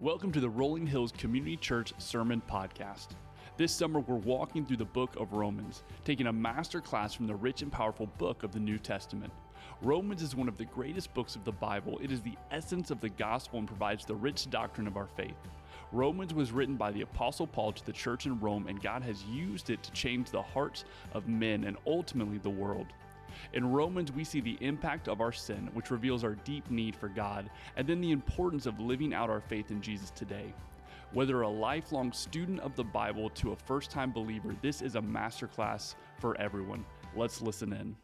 Welcome to the Rolling Hills Community Church Sermon Podcast. This summer, we're walking through the book of Romans, taking a master class from the rich and powerful book of the New Testament. Romans is one of the greatest books of the Bible. It is the essence of the gospel and provides the rich doctrine of our faith. Romans was written by the Apostle Paul to the church in Rome, and God has used it to change the hearts of men and ultimately the world. In Romans, we see the impact of our sin, which reveals our deep need for God, and then the importance of living out our faith in Jesus today. Whether a lifelong student of the Bible to a first time believer, this is a masterclass for everyone. Let's listen in.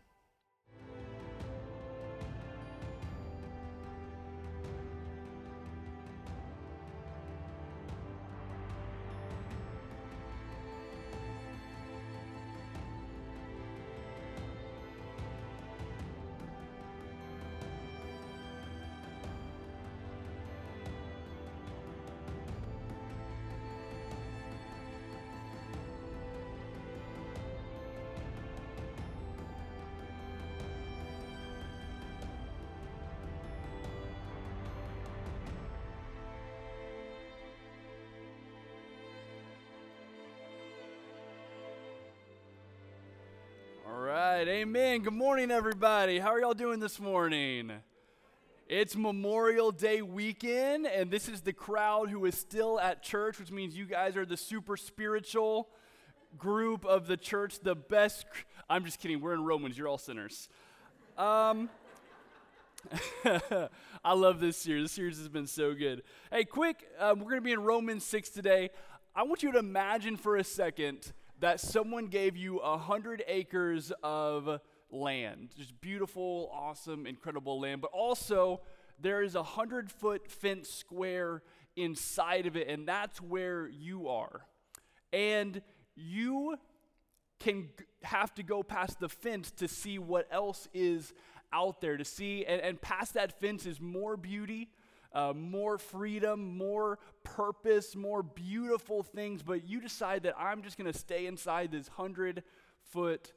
Amen. Good morning, everybody. How are y'all doing this morning? It's Memorial Day weekend, and this is the crowd who is still at church, which means you guys are the super spiritual group of the church, the best. I'm just kidding. We're in Romans. You're all sinners. Um, I love this series. This series has been so good. Hey, quick, um, we're going to be in Romans 6 today. I want you to imagine for a second that someone gave you a hundred acres of land, just beautiful, awesome, incredible land, but also there is a hundred foot fence square inside of it, and that's where you are. And you can have to go past the fence to see what else is out there to see and, and past that fence is more beauty uh, more freedom, more purpose, more beautiful things, but you decide that I'm just going to stay inside this 100 foot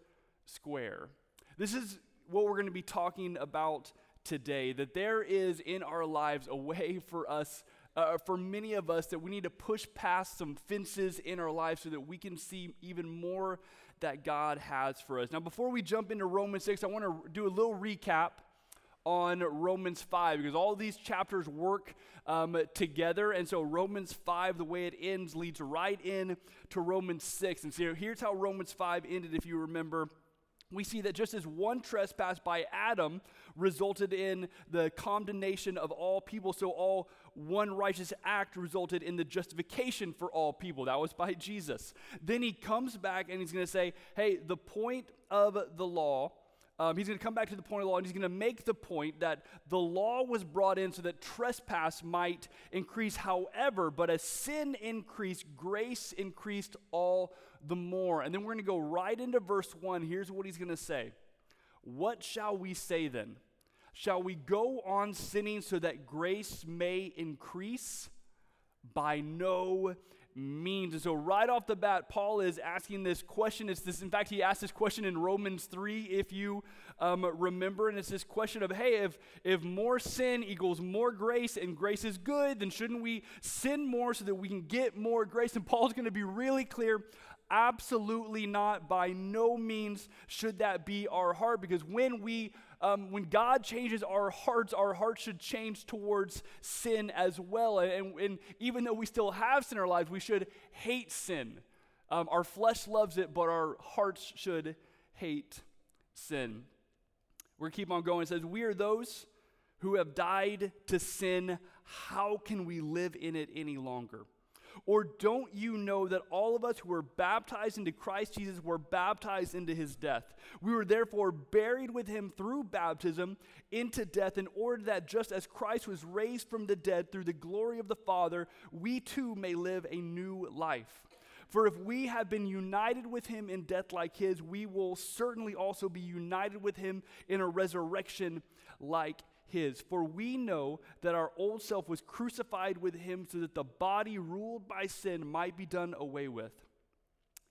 square. This is what we're going to be talking about today that there is in our lives a way for us. Uh, for many of us, that we need to push past some fences in our lives so that we can see even more that God has for us. Now, before we jump into Romans 6, I want to do a little recap on Romans 5 because all these chapters work um, together. And so Romans 5, the way it ends, leads right in to Romans 6. And so here's how Romans 5 ended, if you remember we see that just as one trespass by Adam resulted in the condemnation of all people, so all one righteous act resulted in the justification for all people. That was by Jesus. Then he comes back and he's going to say, hey, the point of the law um, he's going to come back to the point of the law and he's going to make the point that the law was brought in so that trespass might increase. However, but as sin increased, grace increased all the more. And then we're going to go right into verse 1. Here's what he's going to say What shall we say then? Shall we go on sinning so that grace may increase? By no means. And so, right off the bat, Paul is asking this question. It's this, in fact, he asked this question in Romans 3, if you um, remember. And it's this question of, hey, if, if more sin equals more grace and grace is good, then shouldn't we sin more so that we can get more grace? And Paul's going to be really clear. Absolutely not. By no means should that be our heart because when we um, when God changes our hearts, our hearts should change towards sin as well. And, and even though we still have sin in our lives, we should hate sin. Um, our flesh loves it, but our hearts should hate sin. We're keep on going. It says, We are those who have died to sin. How can we live in it any longer? Or don't you know that all of us who were baptized into Christ Jesus were baptized into his death? We were therefore buried with him through baptism into death, in order that just as Christ was raised from the dead through the glory of the Father, we too may live a new life. For if we have been united with him in death like his, we will certainly also be united with him in a resurrection like his. For we know that our old self was crucified with him so that the body ruled by sin might be done away with,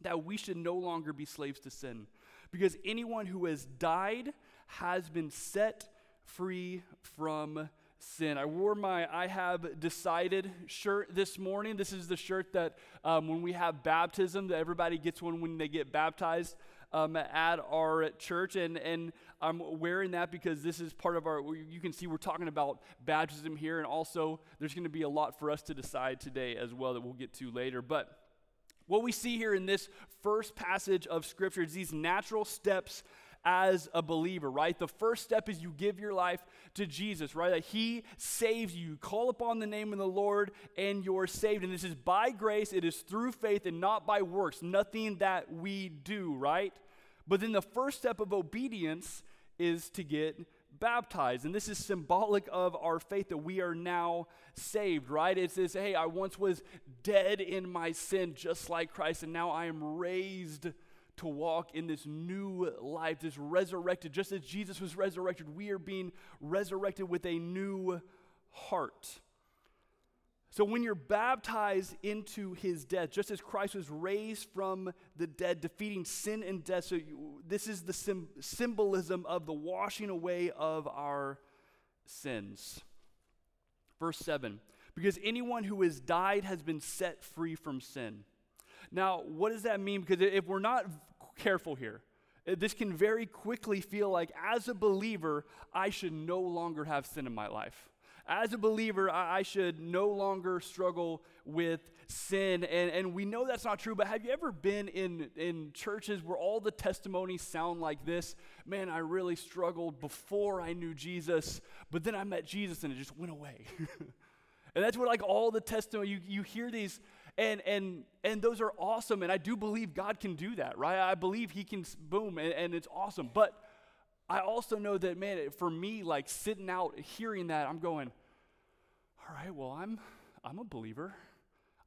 that we should no longer be slaves to sin. Because anyone who has died has been set free from sin. I wore my I have decided shirt this morning. This is the shirt that um, when we have baptism, that everybody gets one when they get baptized um, at our church. And, and I'm wearing that because this is part of our, you can see we're talking about baptism here. And also, there's going to be a lot for us to decide today as well that we'll get to later. But what we see here in this first passage of Scripture is these natural steps as a believer, right? The first step is you give your life to Jesus, right? That He saves you. Call upon the name of the Lord and you're saved. And this is by grace, it is through faith and not by works, nothing that we do, right? But then the first step of obedience is to get baptized. And this is symbolic of our faith that we are now saved, right? It says, hey, I once was dead in my sin, just like Christ, and now I am raised to walk in this new life, this resurrected, just as Jesus was resurrected, we are being resurrected with a new heart. So, when you're baptized into his death, just as Christ was raised from the dead, defeating sin and death, so you, this is the sim- symbolism of the washing away of our sins. Verse 7 Because anyone who has died has been set free from sin. Now, what does that mean? Because if we're not careful here, uh, this can very quickly feel like, as a believer, I should no longer have sin in my life. As a believer, I, should no longer struggle with sin. And, and we know that's not true, but have you ever been in, in churches where all the testimonies sound like this? Man, I really struggled before I knew Jesus, but then I met Jesus and it just went away. and that's what, like, all the testimony, you, you hear these and and and those are awesome and i do believe god can do that right i believe he can boom and, and it's awesome but i also know that man for me like sitting out hearing that i'm going all right well i'm i'm a believer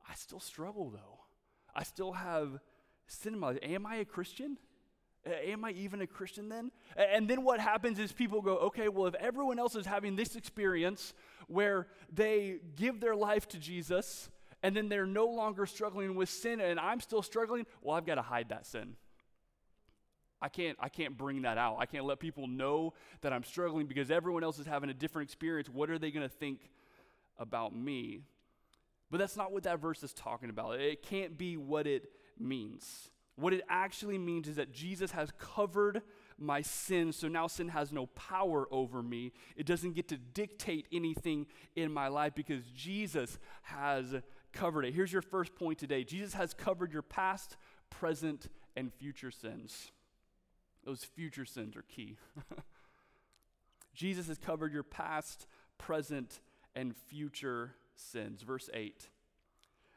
i still struggle though i still have life am i a christian Am I even a Christian then? And then what happens is people go, okay, well, if everyone else is having this experience where they give their life to Jesus and then they're no longer struggling with sin and I'm still struggling, well, I've got to hide that sin. I can't, I can't bring that out. I can't let people know that I'm struggling because everyone else is having a different experience. What are they going to think about me? But that's not what that verse is talking about. It can't be what it means. What it actually means is that Jesus has covered my sin, so now sin has no power over me. It doesn't get to dictate anything in my life because Jesus has covered it. Here's your first point today Jesus has covered your past, present, and future sins. Those future sins are key. Jesus has covered your past, present, and future sins. Verse 8.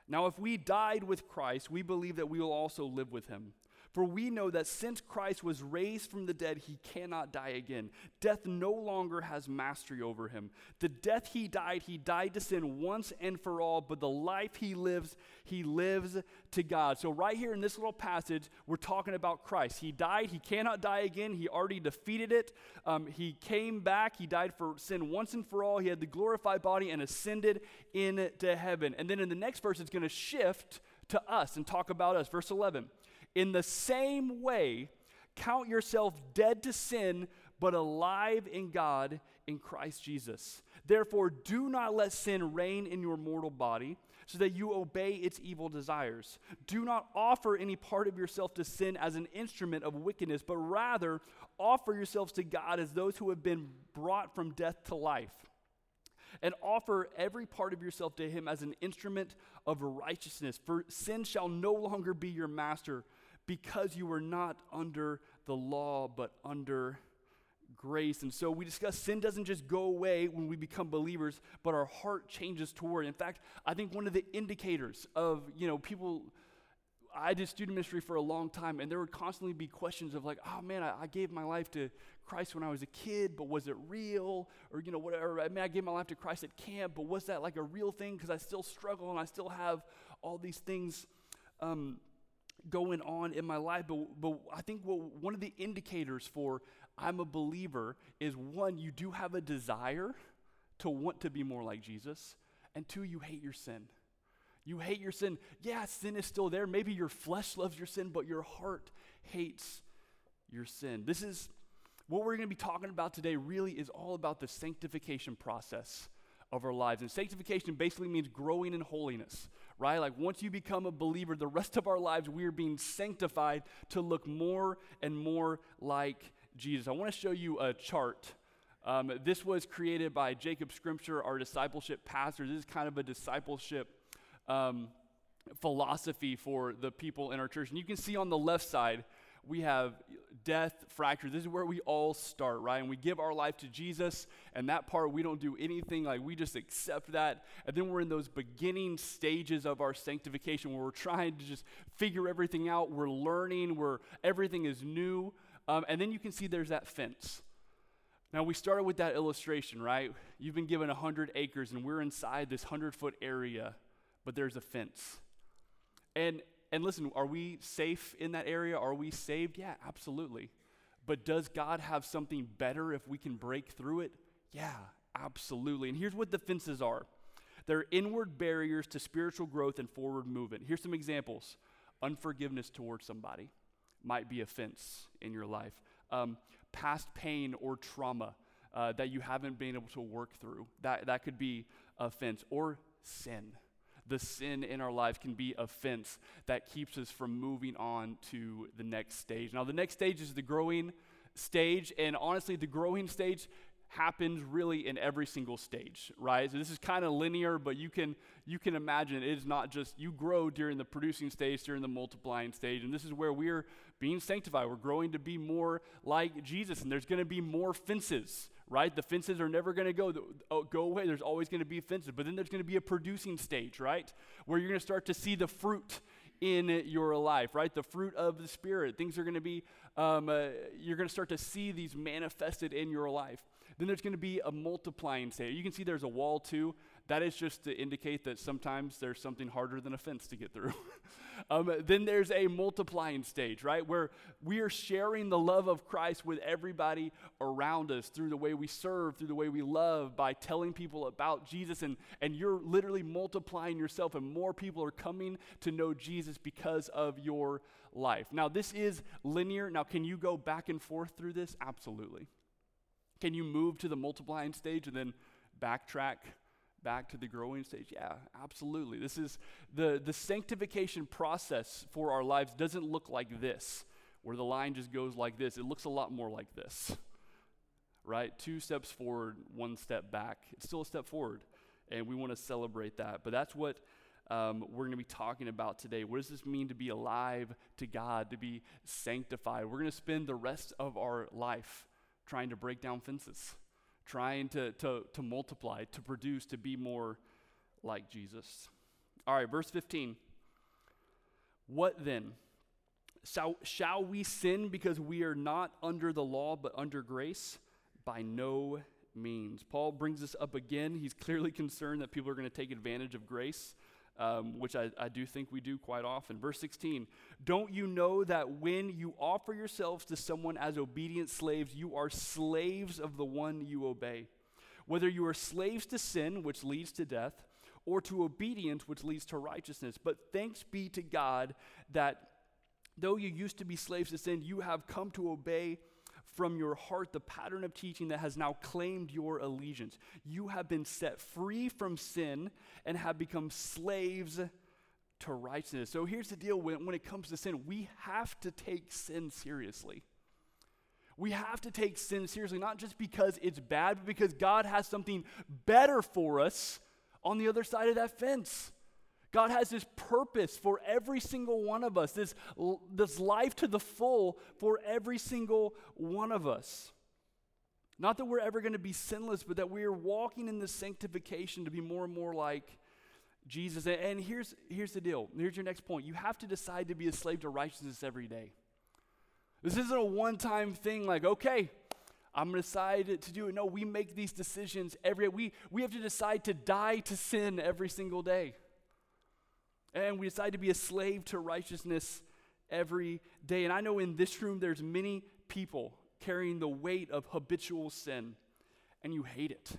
Now, if we died with Christ, we believe that we will also live with him. For we know that since Christ was raised from the dead, he cannot die again. Death no longer has mastery over him. The death he died, he died to sin once and for all, but the life he lives, he lives to God. So, right here in this little passage, we're talking about Christ. He died, he cannot die again. He already defeated it. Um, he came back, he died for sin once and for all. He had the glorified body and ascended into heaven. And then in the next verse, it's going to shift to us and talk about us. Verse 11. In the same way, count yourself dead to sin, but alive in God in Christ Jesus. Therefore, do not let sin reign in your mortal body, so that you obey its evil desires. Do not offer any part of yourself to sin as an instrument of wickedness, but rather offer yourselves to God as those who have been brought from death to life. And offer every part of yourself to Him as an instrument of righteousness. For sin shall no longer be your master because you were not under the law, but under grace. And so we discuss sin doesn't just go away when we become believers, but our heart changes toward. In fact, I think one of the indicators of, you know, people I did student ministry for a long time, and there would constantly be questions of like, oh man, I, I, gave my life to Christ when I was a kid, but was it real? Or, you know, whatever. I mean, I gave my life to Christ at camp, but was that like a real thing? Because I still struggle and I still have all these things um, going on in my life. But, but I think what, one of the indicators for I'm a believer is one, you do have a desire to want to be more like Jesus, and two, you hate your sin. You hate your sin. Yeah, sin is still there. Maybe your flesh loves your sin, but your heart hates your sin. This is what we're going to be talking about today really is all about the sanctification process of our lives. And sanctification basically means growing in holiness, right? Like once you become a believer, the rest of our lives, we are being sanctified to look more and more like Jesus. I want to show you a chart. Um, this was created by Jacob Scrimshire, our discipleship pastor. This is kind of a discipleship um, philosophy for the people in our church. And you can see on the left side, we have death, fracture. This is where we all start, right? And we give our life to Jesus, and that part we don't do anything, like we just accept that. And then we're in those beginning stages of our sanctification where we're trying to just figure everything out. We're learning, where everything is new. Um, and then you can see there's that fence. Now, we started with that illustration, right? You've been given 100 acres, and we're inside this 100 foot area, but there's a fence. And and listen, are we safe in that area? Are we saved? Yeah, absolutely. But does God have something better if we can break through it? Yeah, absolutely. And here's what the fences are they're inward barriers to spiritual growth and forward movement. Here's some examples unforgiveness towards somebody might be a fence in your life, um, past pain or trauma uh, that you haven't been able to work through, that, that could be a fence, or sin the sin in our life can be a fence that keeps us from moving on to the next stage. Now, the next stage is the growing stage, and honestly, the growing stage happens really in every single stage right? So this is kind of linear but you can you can imagine it is not just you grow during the producing stage during the multiplying stage and this is where we're being sanctified. We're growing to be more like jesus and there's going to be more fences right? The fences are never going to go oh, go away. There's always going to be fences, but then there's going to be a producing stage, right? Where you're going to start to see the fruit in your life, right? The fruit of the Spirit. Things are going to be, um, uh, you're going to start to see these manifested in your life. Then there's going to be a multiplying stage. You can see there's a wall too. That is just to indicate that sometimes there's something harder than a fence to get through. um, then there's a multiplying stage, right? Where we are sharing the love of Christ with everybody around us through the way we serve, through the way we love, by telling people about Jesus. And, and you're literally multiplying yourself, and more people are coming to know Jesus because of your life. Now, this is linear. Now, can you go back and forth through this? Absolutely. Can you move to the multiplying stage and then backtrack back to the growing stage? Yeah, absolutely. This is the, the sanctification process for our lives doesn't look like this, where the line just goes like this. It looks a lot more like this, right? Two steps forward, one step back. It's still a step forward, and we want to celebrate that. But that's what um, we're going to be talking about today. What does this mean to be alive to God, to be sanctified? We're going to spend the rest of our life trying to break down fences trying to, to, to multiply, to produce, to be more like Jesus. All right, verse 15. What then? Shall, shall we sin because we are not under the law but under grace? By no means. Paul brings this up again. He's clearly concerned that people are going to take advantage of grace um, which I, I do think we do quite often. Verse 16 Don't you know that when you offer yourselves to someone as obedient slaves, you are slaves of the one you obey? Whether you are slaves to sin, which leads to death, or to obedience, which leads to righteousness. But thanks be to God that though you used to be slaves to sin, you have come to obey from your heart the pattern of teaching that has now claimed your allegiance. You have been set free from sin and have become slaves to righteousness. So here's the deal when, when it comes to sin, we have to take sin seriously. We have to take sin seriously, not just because it's bad, but because God has something better for us on the other side of that fence. God has this purpose for every single one of us, this, this life to the full for every single one of us. Not that we're ever going to be sinless, but that we are walking in this sanctification to be more and more like Jesus. And here's, here's the deal. Here's your next point. You have to decide to be a slave to righteousness every day. This isn't a one time thing like, okay, I'm going to decide to do it. No, we make these decisions every day. We, we have to decide to die to sin every single day. And we decide to be a slave to righteousness every day. And I know in this room there's many people carrying the weight of habitual sin, and you hate it.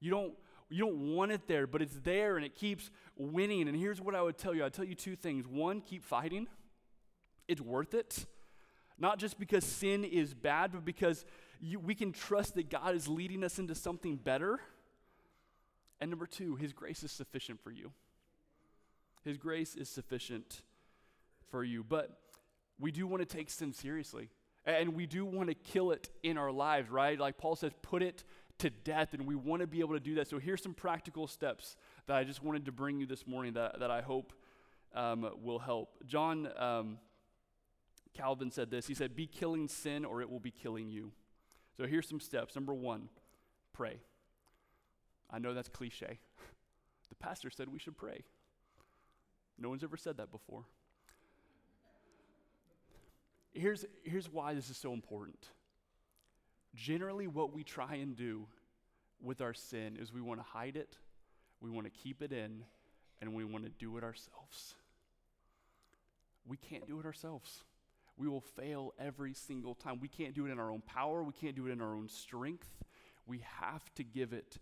You don't you don't want it there, but it's there and it keeps winning. And here's what I would tell you. I'd tell you two things. One, keep fighting. It's worth it. Not just because sin is bad, but because you, we can trust that God is leading us into something better. And number two, His grace is sufficient for you. His grace is sufficient for you. But we do want to take sin seriously. And we do want to kill it in our lives, right? Like Paul says, put it to death, and we want to be able to do that. So here's some practical steps that I just wanted to bring you this morning that, that I hope um, will help. John um, Calvin said this He said, Be killing sin, or it will be killing you. So here's some steps. Number one, pray. I know that's cliche. The pastor said we should pray. No one's ever said that before. Here's, here's why this is so important. Generally, what we try and do with our sin is we want to hide it, we want to keep it in, and we want to do it ourselves. We can't do it ourselves. We will fail every single time. We can't do it in our own power, we can't do it in our own strength. We have to give it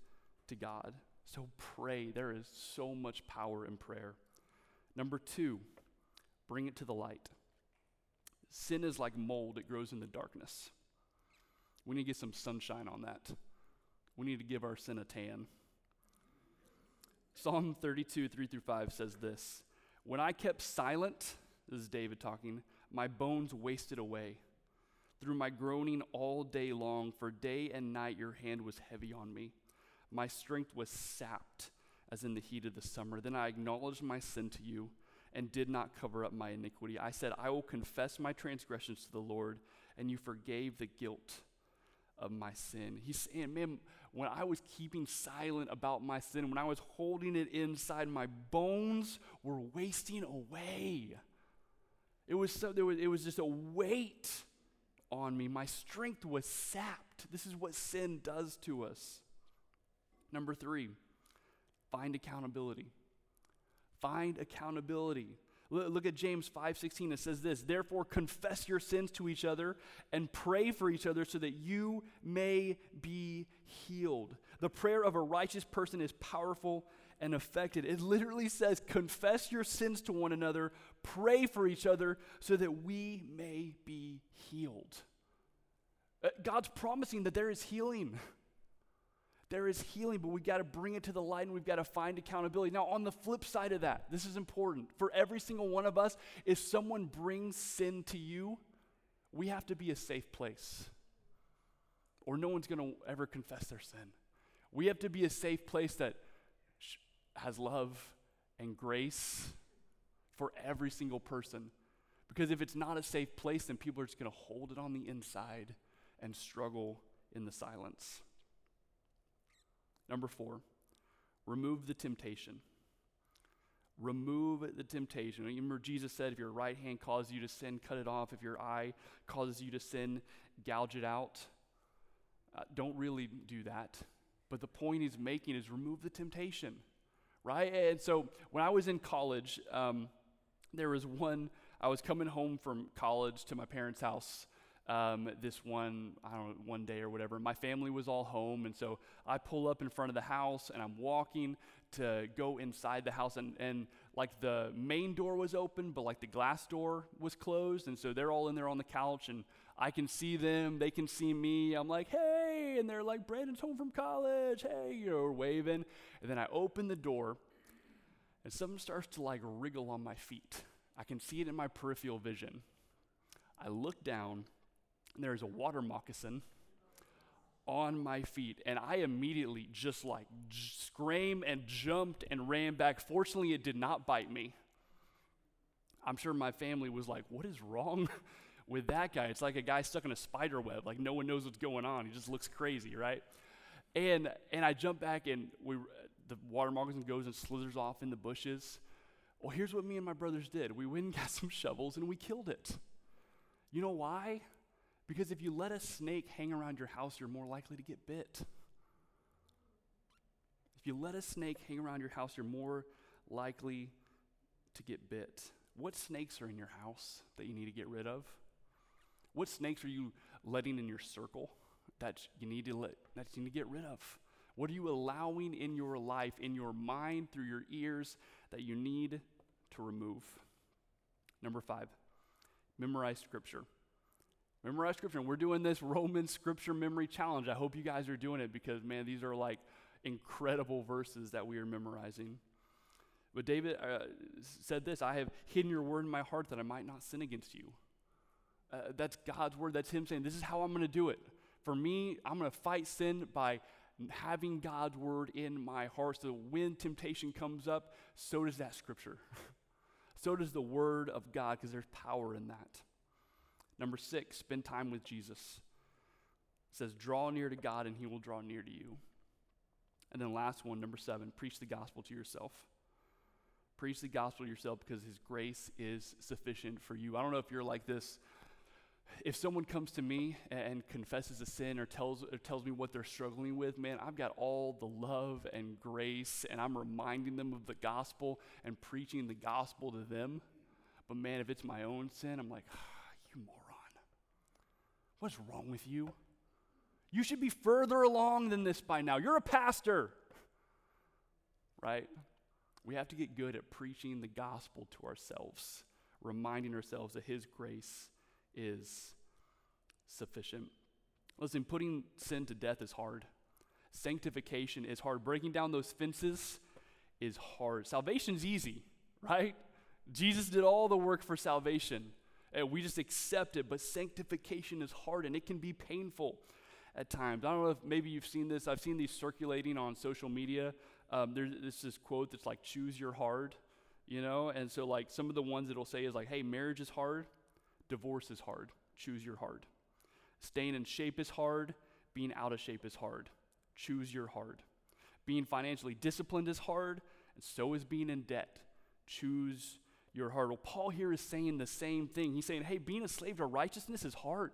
to God. So pray. There is so much power in prayer. Number two, bring it to the light. Sin is like mold, it grows in the darkness. We need to get some sunshine on that. We need to give our sin a tan. Psalm 32, 3 through 5 says this When I kept silent, this is David talking, my bones wasted away through my groaning all day long, for day and night your hand was heavy on me. My strength was sapped as in the heat of the summer. Then I acknowledged my sin to you and did not cover up my iniquity. I said, I will confess my transgressions to the Lord, and you forgave the guilt of my sin. He's saying, man, when I was keeping silent about my sin, when I was holding it inside, my bones were wasting away. It was so there was it was just a weight on me. My strength was sapped. This is what sin does to us. Number 3, find accountability. Find accountability. Look at James 5:16 it says this, "Therefore confess your sins to each other and pray for each other so that you may be healed." The prayer of a righteous person is powerful and effective. It literally says confess your sins to one another, pray for each other so that we may be healed. Uh, God's promising that there is healing. there is healing, but we've got to bring it to the light and we've got to find accountability. Now, on the flip side of that, this is important. For every single one of us, if someone brings sin to you, we have to be a safe place. Or no one's going to ever confess their sin. We have to be a safe place that has love and grace for every single person. Because if it's not a safe place, then people are just going to hold it on the inside and struggle in the silence. Number four, remove the temptation. Remove the temptation. Remember, Jesus said, if your right hand causes you to sin, cut it off. If your eye causes you to sin, gouge it out. Uh, don't really do that. But the point he's making is remove the temptation, right? And so when I was in college, um, there was one, I was coming home from college to my parents' house um, this one, I don't know, one day or whatever. My family was all home, and so I pull up in front of the house and I'm walking to go inside the house, and, and like the main door was open, but like the glass door was closed, and so they're all in there on the couch, and I can see them, they can see me. I'm like, hey, and they're like, Brandon's home from college, hey, you know, waving. And then I open the door, and something starts to like wriggle on my feet. I can see it in my peripheral vision. I look down there's a water moccasin on my feet, and I immediately just like j- screamed and jumped and ran back. Fortunately, it did not bite me. I'm sure my family was like, What is wrong with that guy? It's like a guy stuck in a spider web. Like, no one knows what's going on. He just looks crazy, right? And, and I jump back, and we, the water moccasin goes and slithers off in the bushes. Well, here's what me and my brothers did we went and got some shovels and we killed it. You know why? Because if you let a snake hang around your house, you're more likely to get bit. If you let a snake hang around your house, you're more likely to get bit. What snakes are in your house that you need to get rid of? What snakes are you letting in your circle that you need to let that you need to get rid of? What are you allowing in your life, in your mind, through your ears that you need to remove? Number five, memorize scripture. Memorize scripture. we're doing this Roman scripture memory challenge. I hope you guys are doing it because, man, these are like incredible verses that we are memorizing. But David uh, said this I have hidden your word in my heart that I might not sin against you. Uh, that's God's word. That's Him saying, This is how I'm going to do it. For me, I'm going to fight sin by having God's word in my heart. So when temptation comes up, so does that scripture. so does the word of God because there's power in that. Number six, spend time with Jesus. It says, draw near to God and he will draw near to you. And then last one, number seven, preach the gospel to yourself. Preach the gospel to yourself because his grace is sufficient for you. I don't know if you're like this if someone comes to me and confesses a sin or tells, or tells me what they're struggling with, man, I've got all the love and grace, and I'm reminding them of the gospel and preaching the gospel to them. But man, if it's my own sin, I'm like, ah. What's wrong with you? You should be further along than this by now. You're a pastor, right? We have to get good at preaching the gospel to ourselves, reminding ourselves that His grace is sufficient. Listen, putting sin to death is hard. Sanctification is hard. Breaking down those fences is hard. Salvation's easy, right? Jesus did all the work for salvation. And we just accept it, but sanctification is hard and it can be painful at times. I don't know if maybe you've seen this. I've seen these circulating on social media. Um, there's this quote that's like, choose your hard, you know? And so, like, some of the ones it'll say is like, hey, marriage is hard, Divorce is hard. Choose your hard. Staying in shape is hard. Being out of shape is hard. Choose your hard. Being financially disciplined is hard, and so is being in debt. Choose your hard. Well, Paul here is saying the same thing. He's saying, hey, being a slave to righteousness is hard,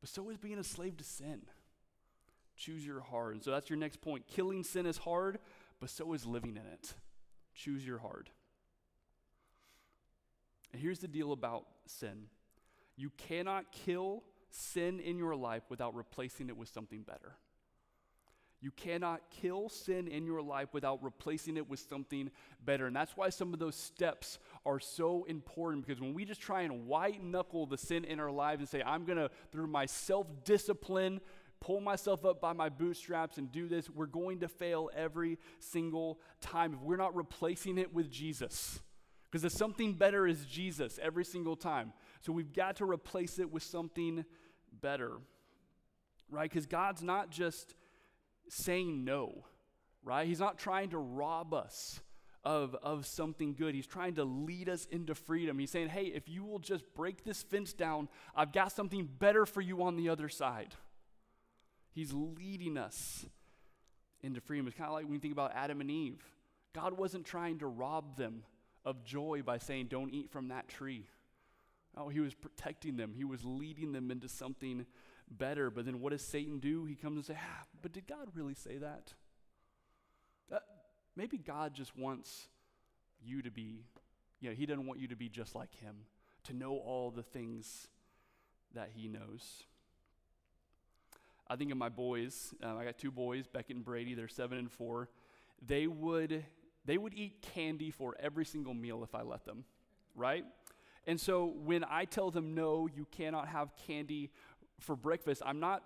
but so is being a slave to sin. Choose your hard. And so that's your next point. Killing sin is hard, but so is living in it. Choose your hard. And here's the deal about sin you cannot kill sin in your life without replacing it with something better. You cannot kill sin in your life without replacing it with something better. And that's why some of those steps are so important because when we just try and white knuckle the sin in our lives and say, I'm going to, through my self discipline, pull myself up by my bootstraps and do this, we're going to fail every single time if we're not replacing it with Jesus. Because the something better is Jesus every single time. So we've got to replace it with something better, right? Because God's not just saying no, right? He's not trying to rob us of, of something good. He's trying to lead us into freedom. He's saying, hey, if you will just break this fence down, I've got something better for you on the other side. He's leading us into freedom. It's kind of like when you think about Adam and Eve. God wasn't trying to rob them of joy by saying, Don't eat from that tree. Oh, he was protecting them, he was leading them into something better. But then what does Satan do? He comes and says, ah, But did God really say that? Uh, maybe God just wants you to be, you know, he doesn't want you to be just like him, to know all the things that he knows. I think of my boys. Uh, I got two boys, Beckett and Brady. They're seven and four. They would they would eat candy for every single meal if I let them, right? And so when I tell them, no, you cannot have candy for breakfast, I'm not.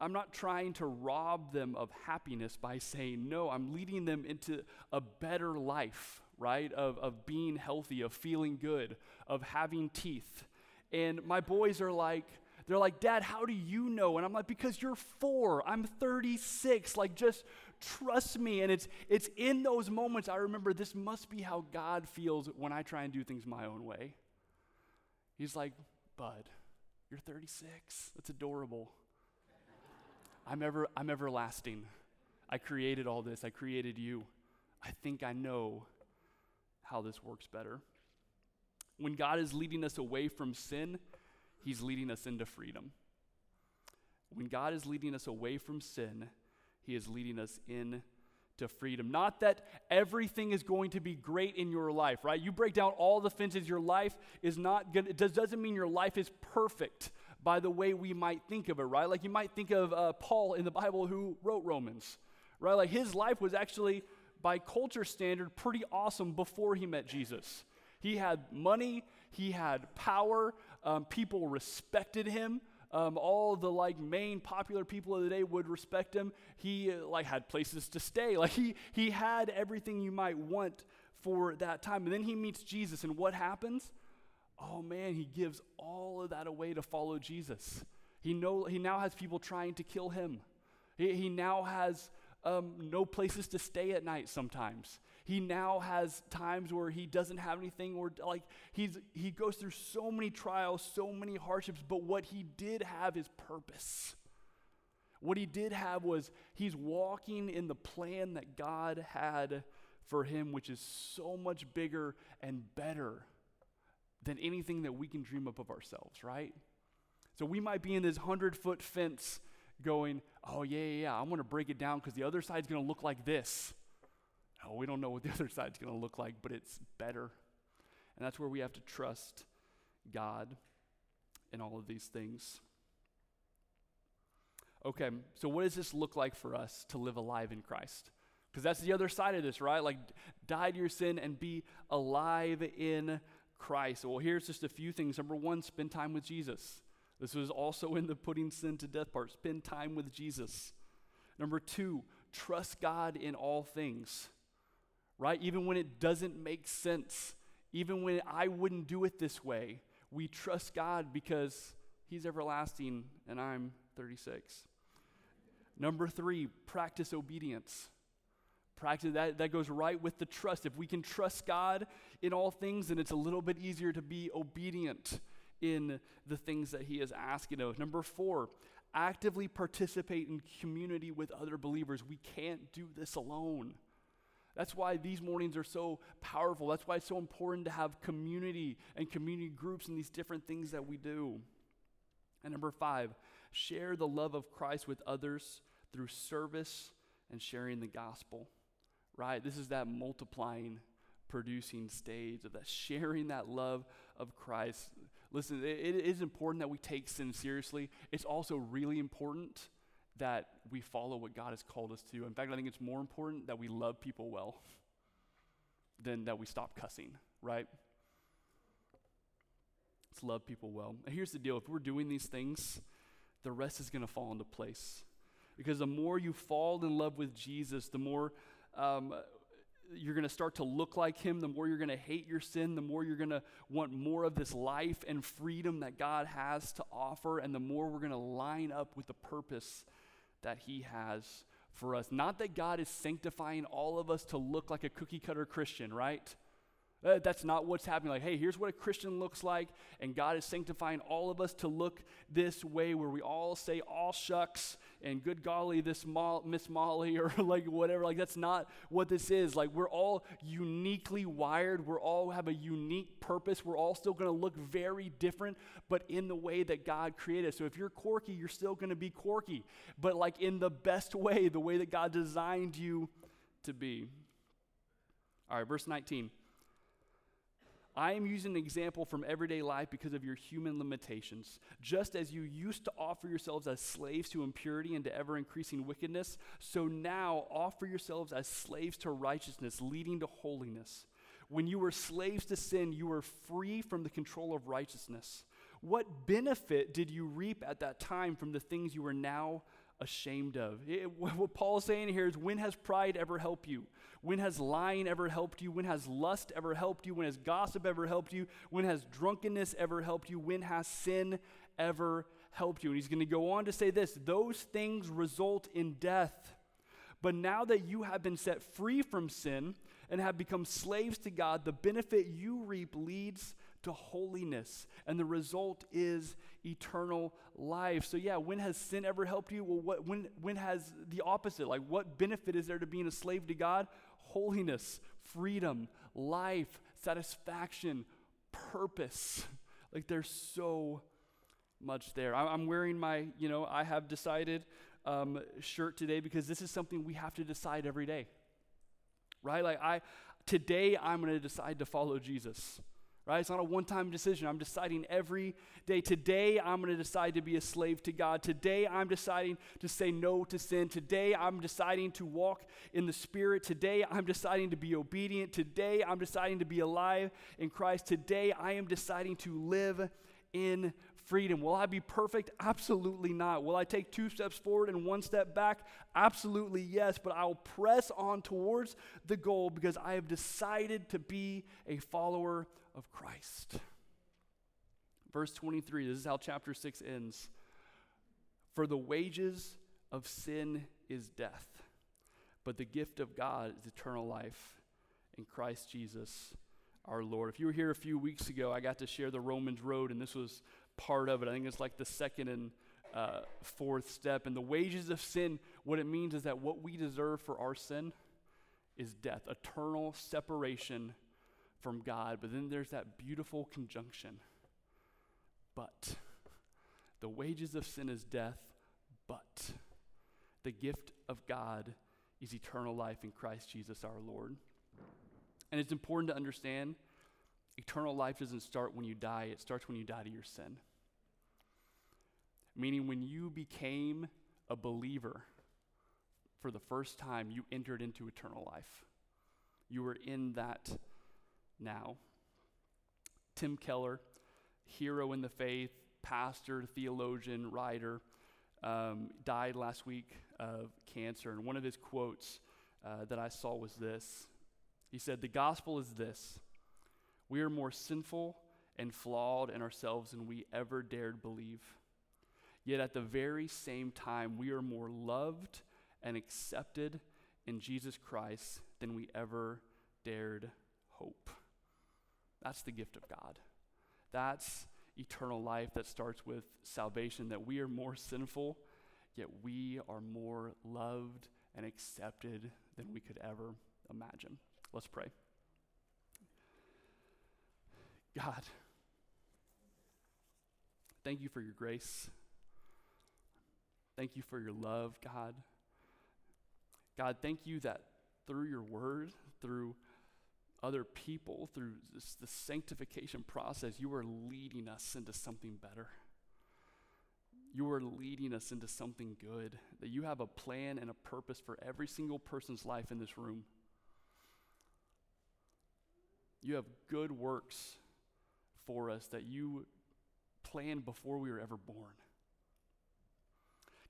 I'm not trying to rob them of happiness by saying no. I'm leading them into a better life, right? Of, of being healthy, of feeling good, of having teeth. And my boys are like, they're like, Dad, how do you know? And I'm like, because you're four, I'm 36. Like, just trust me. And it's, it's in those moments I remember this must be how God feels when I try and do things my own way. He's like, Bud, you're 36. That's adorable. I'm, ever, I'm everlasting. I created all this, I created you. I think I know how this works better. When God is leading us away from sin, He's leading us into freedom. When God is leading us away from sin, he is leading us in to freedom. Not that everything is going to be great in your life, right? You break down all the fences, your life is not good. It does, doesn't mean your life is perfect by the way we might think of it, right? Like you might think of uh, Paul in the Bible who wrote Romans, right? Like his life was actually, by culture standard, pretty awesome before he met Jesus. He had money, he had power, um, people respected him. Um, all the like main popular people of the day would respect him. He like had places to stay. Like he he had everything you might want for that time. And then he meets Jesus, and what happens? Oh man, he gives all of that away to follow Jesus. He know he now has people trying to kill him. He, he now has um, no places to stay at night sometimes. He now has times where he doesn't have anything, or like he's, he goes through so many trials, so many hardships, but what he did have is purpose. What he did have was he's walking in the plan that God had for him, which is so much bigger and better than anything that we can dream up of ourselves, right? So we might be in this hundred foot fence going, oh, yeah, yeah, yeah, I'm going to break it down because the other side's going to look like this. No, we don't know what the other side's going to look like, but it's better. And that's where we have to trust God in all of these things. Okay, so what does this look like for us to live alive in Christ? Because that's the other side of this, right? Like, die to your sin and be alive in Christ. Well, here's just a few things. Number one, spend time with Jesus. This was also in the putting sin to death part. Spend time with Jesus. Number two, trust God in all things, right? Even when it doesn't make sense, even when I wouldn't do it this way, we trust God because He's everlasting and I'm 36. Number three, practice obedience. Practice that, that goes right with the trust. If we can trust God in all things, then it's a little bit easier to be obedient in the things that he is asking of. Number four, actively participate in community with other believers. We can't do this alone. That's why these mornings are so powerful. That's why it's so important to have community and community groups and these different things that we do. And number five, share the love of Christ with others through service and sharing the gospel. Right? This is that multiplying, producing stage of that sharing that love of Christ. Listen, it, it is important that we take sin seriously. It's also really important that we follow what God has called us to. In fact, I think it's more important that we love people well than that we stop cussing, right? Let's love people well. And here's the deal if we're doing these things, the rest is going to fall into place. Because the more you fall in love with Jesus, the more um, you're going to start to look like him, the more you're going to hate your sin, the more you're going to want more of this life and freedom that God has to offer, and the more we're going to line up with the purpose that he has for us. Not that God is sanctifying all of us to look like a cookie cutter Christian, right? Uh, that's not what's happening. Like, hey, here's what a Christian looks like, and God is sanctifying all of us to look this way, where we all say all shucks and good golly, this Mo- Miss Molly or like whatever. Like, that's not what this is. Like, we're all uniquely wired. We're all have a unique purpose. We're all still going to look very different, but in the way that God created. So if you're quirky, you're still going to be quirky, but like in the best way, the way that God designed you to be. All right, verse 19. I am using an example from everyday life because of your human limitations. Just as you used to offer yourselves as slaves to impurity and to ever increasing wickedness, so now offer yourselves as slaves to righteousness, leading to holiness. When you were slaves to sin, you were free from the control of righteousness. What benefit did you reap at that time from the things you are now ashamed of? It, what Paul is saying here is when has pride ever helped you? When has lying ever helped you? When has lust ever helped you? When has gossip ever helped you? When has drunkenness ever helped you? When has sin ever helped you? And he's going to go on to say this those things result in death. But now that you have been set free from sin and have become slaves to God, the benefit you reap leads to holiness. And the result is eternal life. So, yeah, when has sin ever helped you? Well, what, when, when has the opposite? Like, what benefit is there to being a slave to God? holiness, freedom, life, satisfaction, purpose. Like there's so much there. I'm wearing my, you know, I have decided um, shirt today because this is something we have to decide every day. Right? Like I, today I'm going to decide to follow Jesus. Right? It's not a one time decision. I'm deciding every day. Today, I'm going to decide to be a slave to God. Today, I'm deciding to say no to sin. Today, I'm deciding to walk in the Spirit. Today, I'm deciding to be obedient. Today, I'm deciding to be alive in Christ. Today, I am deciding to live in freedom. Will I be perfect? Absolutely not. Will I take two steps forward and one step back? Absolutely yes. But I will press on towards the goal because I have decided to be a follower of Christ. Verse 23, this is how chapter 6 ends. For the wages of sin is death, but the gift of God is eternal life in Christ Jesus our Lord. If you were here a few weeks ago, I got to share the Romans Road, and this was part of it. I think it's like the second and uh, fourth step. And the wages of sin, what it means is that what we deserve for our sin is death, eternal separation from God. But then there's that beautiful conjunction. But the wages of sin is death, but the gift of God is eternal life in Christ Jesus our Lord. And it's important to understand eternal life doesn't start when you die, it starts when you die to your sin. Meaning, when you became a believer for the first time, you entered into eternal life. You were in that now. Tim Keller, hero in the faith, pastor, theologian, writer, um, died last week of cancer. And one of his quotes uh, that I saw was this He said, The gospel is this we are more sinful and flawed in ourselves than we ever dared believe. Yet at the very same time, we are more loved and accepted in Jesus Christ than we ever dared hope. That's the gift of God. That's eternal life that starts with salvation, that we are more sinful, yet we are more loved and accepted than we could ever imagine. Let's pray. God, thank you for your grace. Thank you for your love, God. God, thank you that through your word, through other people, through this, this sanctification process, you are leading us into something better. You are leading us into something good, that you have a plan and a purpose for every single person's life in this room. You have good works for us that you planned before we were ever born.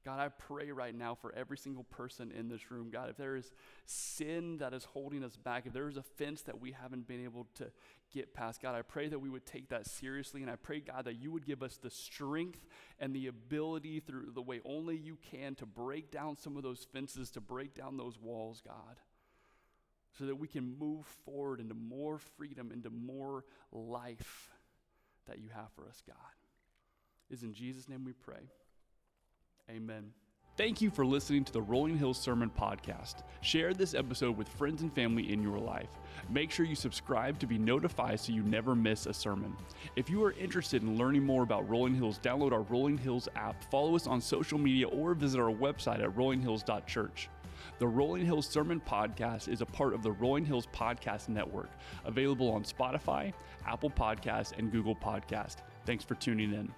God, I pray right now for every single person in this room. God, if there is sin that is holding us back, if there is a fence that we haven't been able to get past, God, I pray that we would take that seriously. And I pray, God, that you would give us the strength and the ability through the way only you can to break down some of those fences, to break down those walls, God so that we can move forward into more freedom, into more life that you have for us, God. Is in Jesus' name we pray. Amen. Thank you for listening to the Rolling Hills Sermon Podcast. Share this episode with friends and family in your life. Make sure you subscribe to be notified so you never miss a sermon. If you are interested in learning more about Rolling Hills, download our Rolling Hills app, follow us on social media, or visit our website at rollinghills.church. The Rolling Hills Sermon Podcast is a part of the Rolling Hills Podcast Network, available on Spotify, Apple Podcast, and Google Podcast. Thanks for tuning in.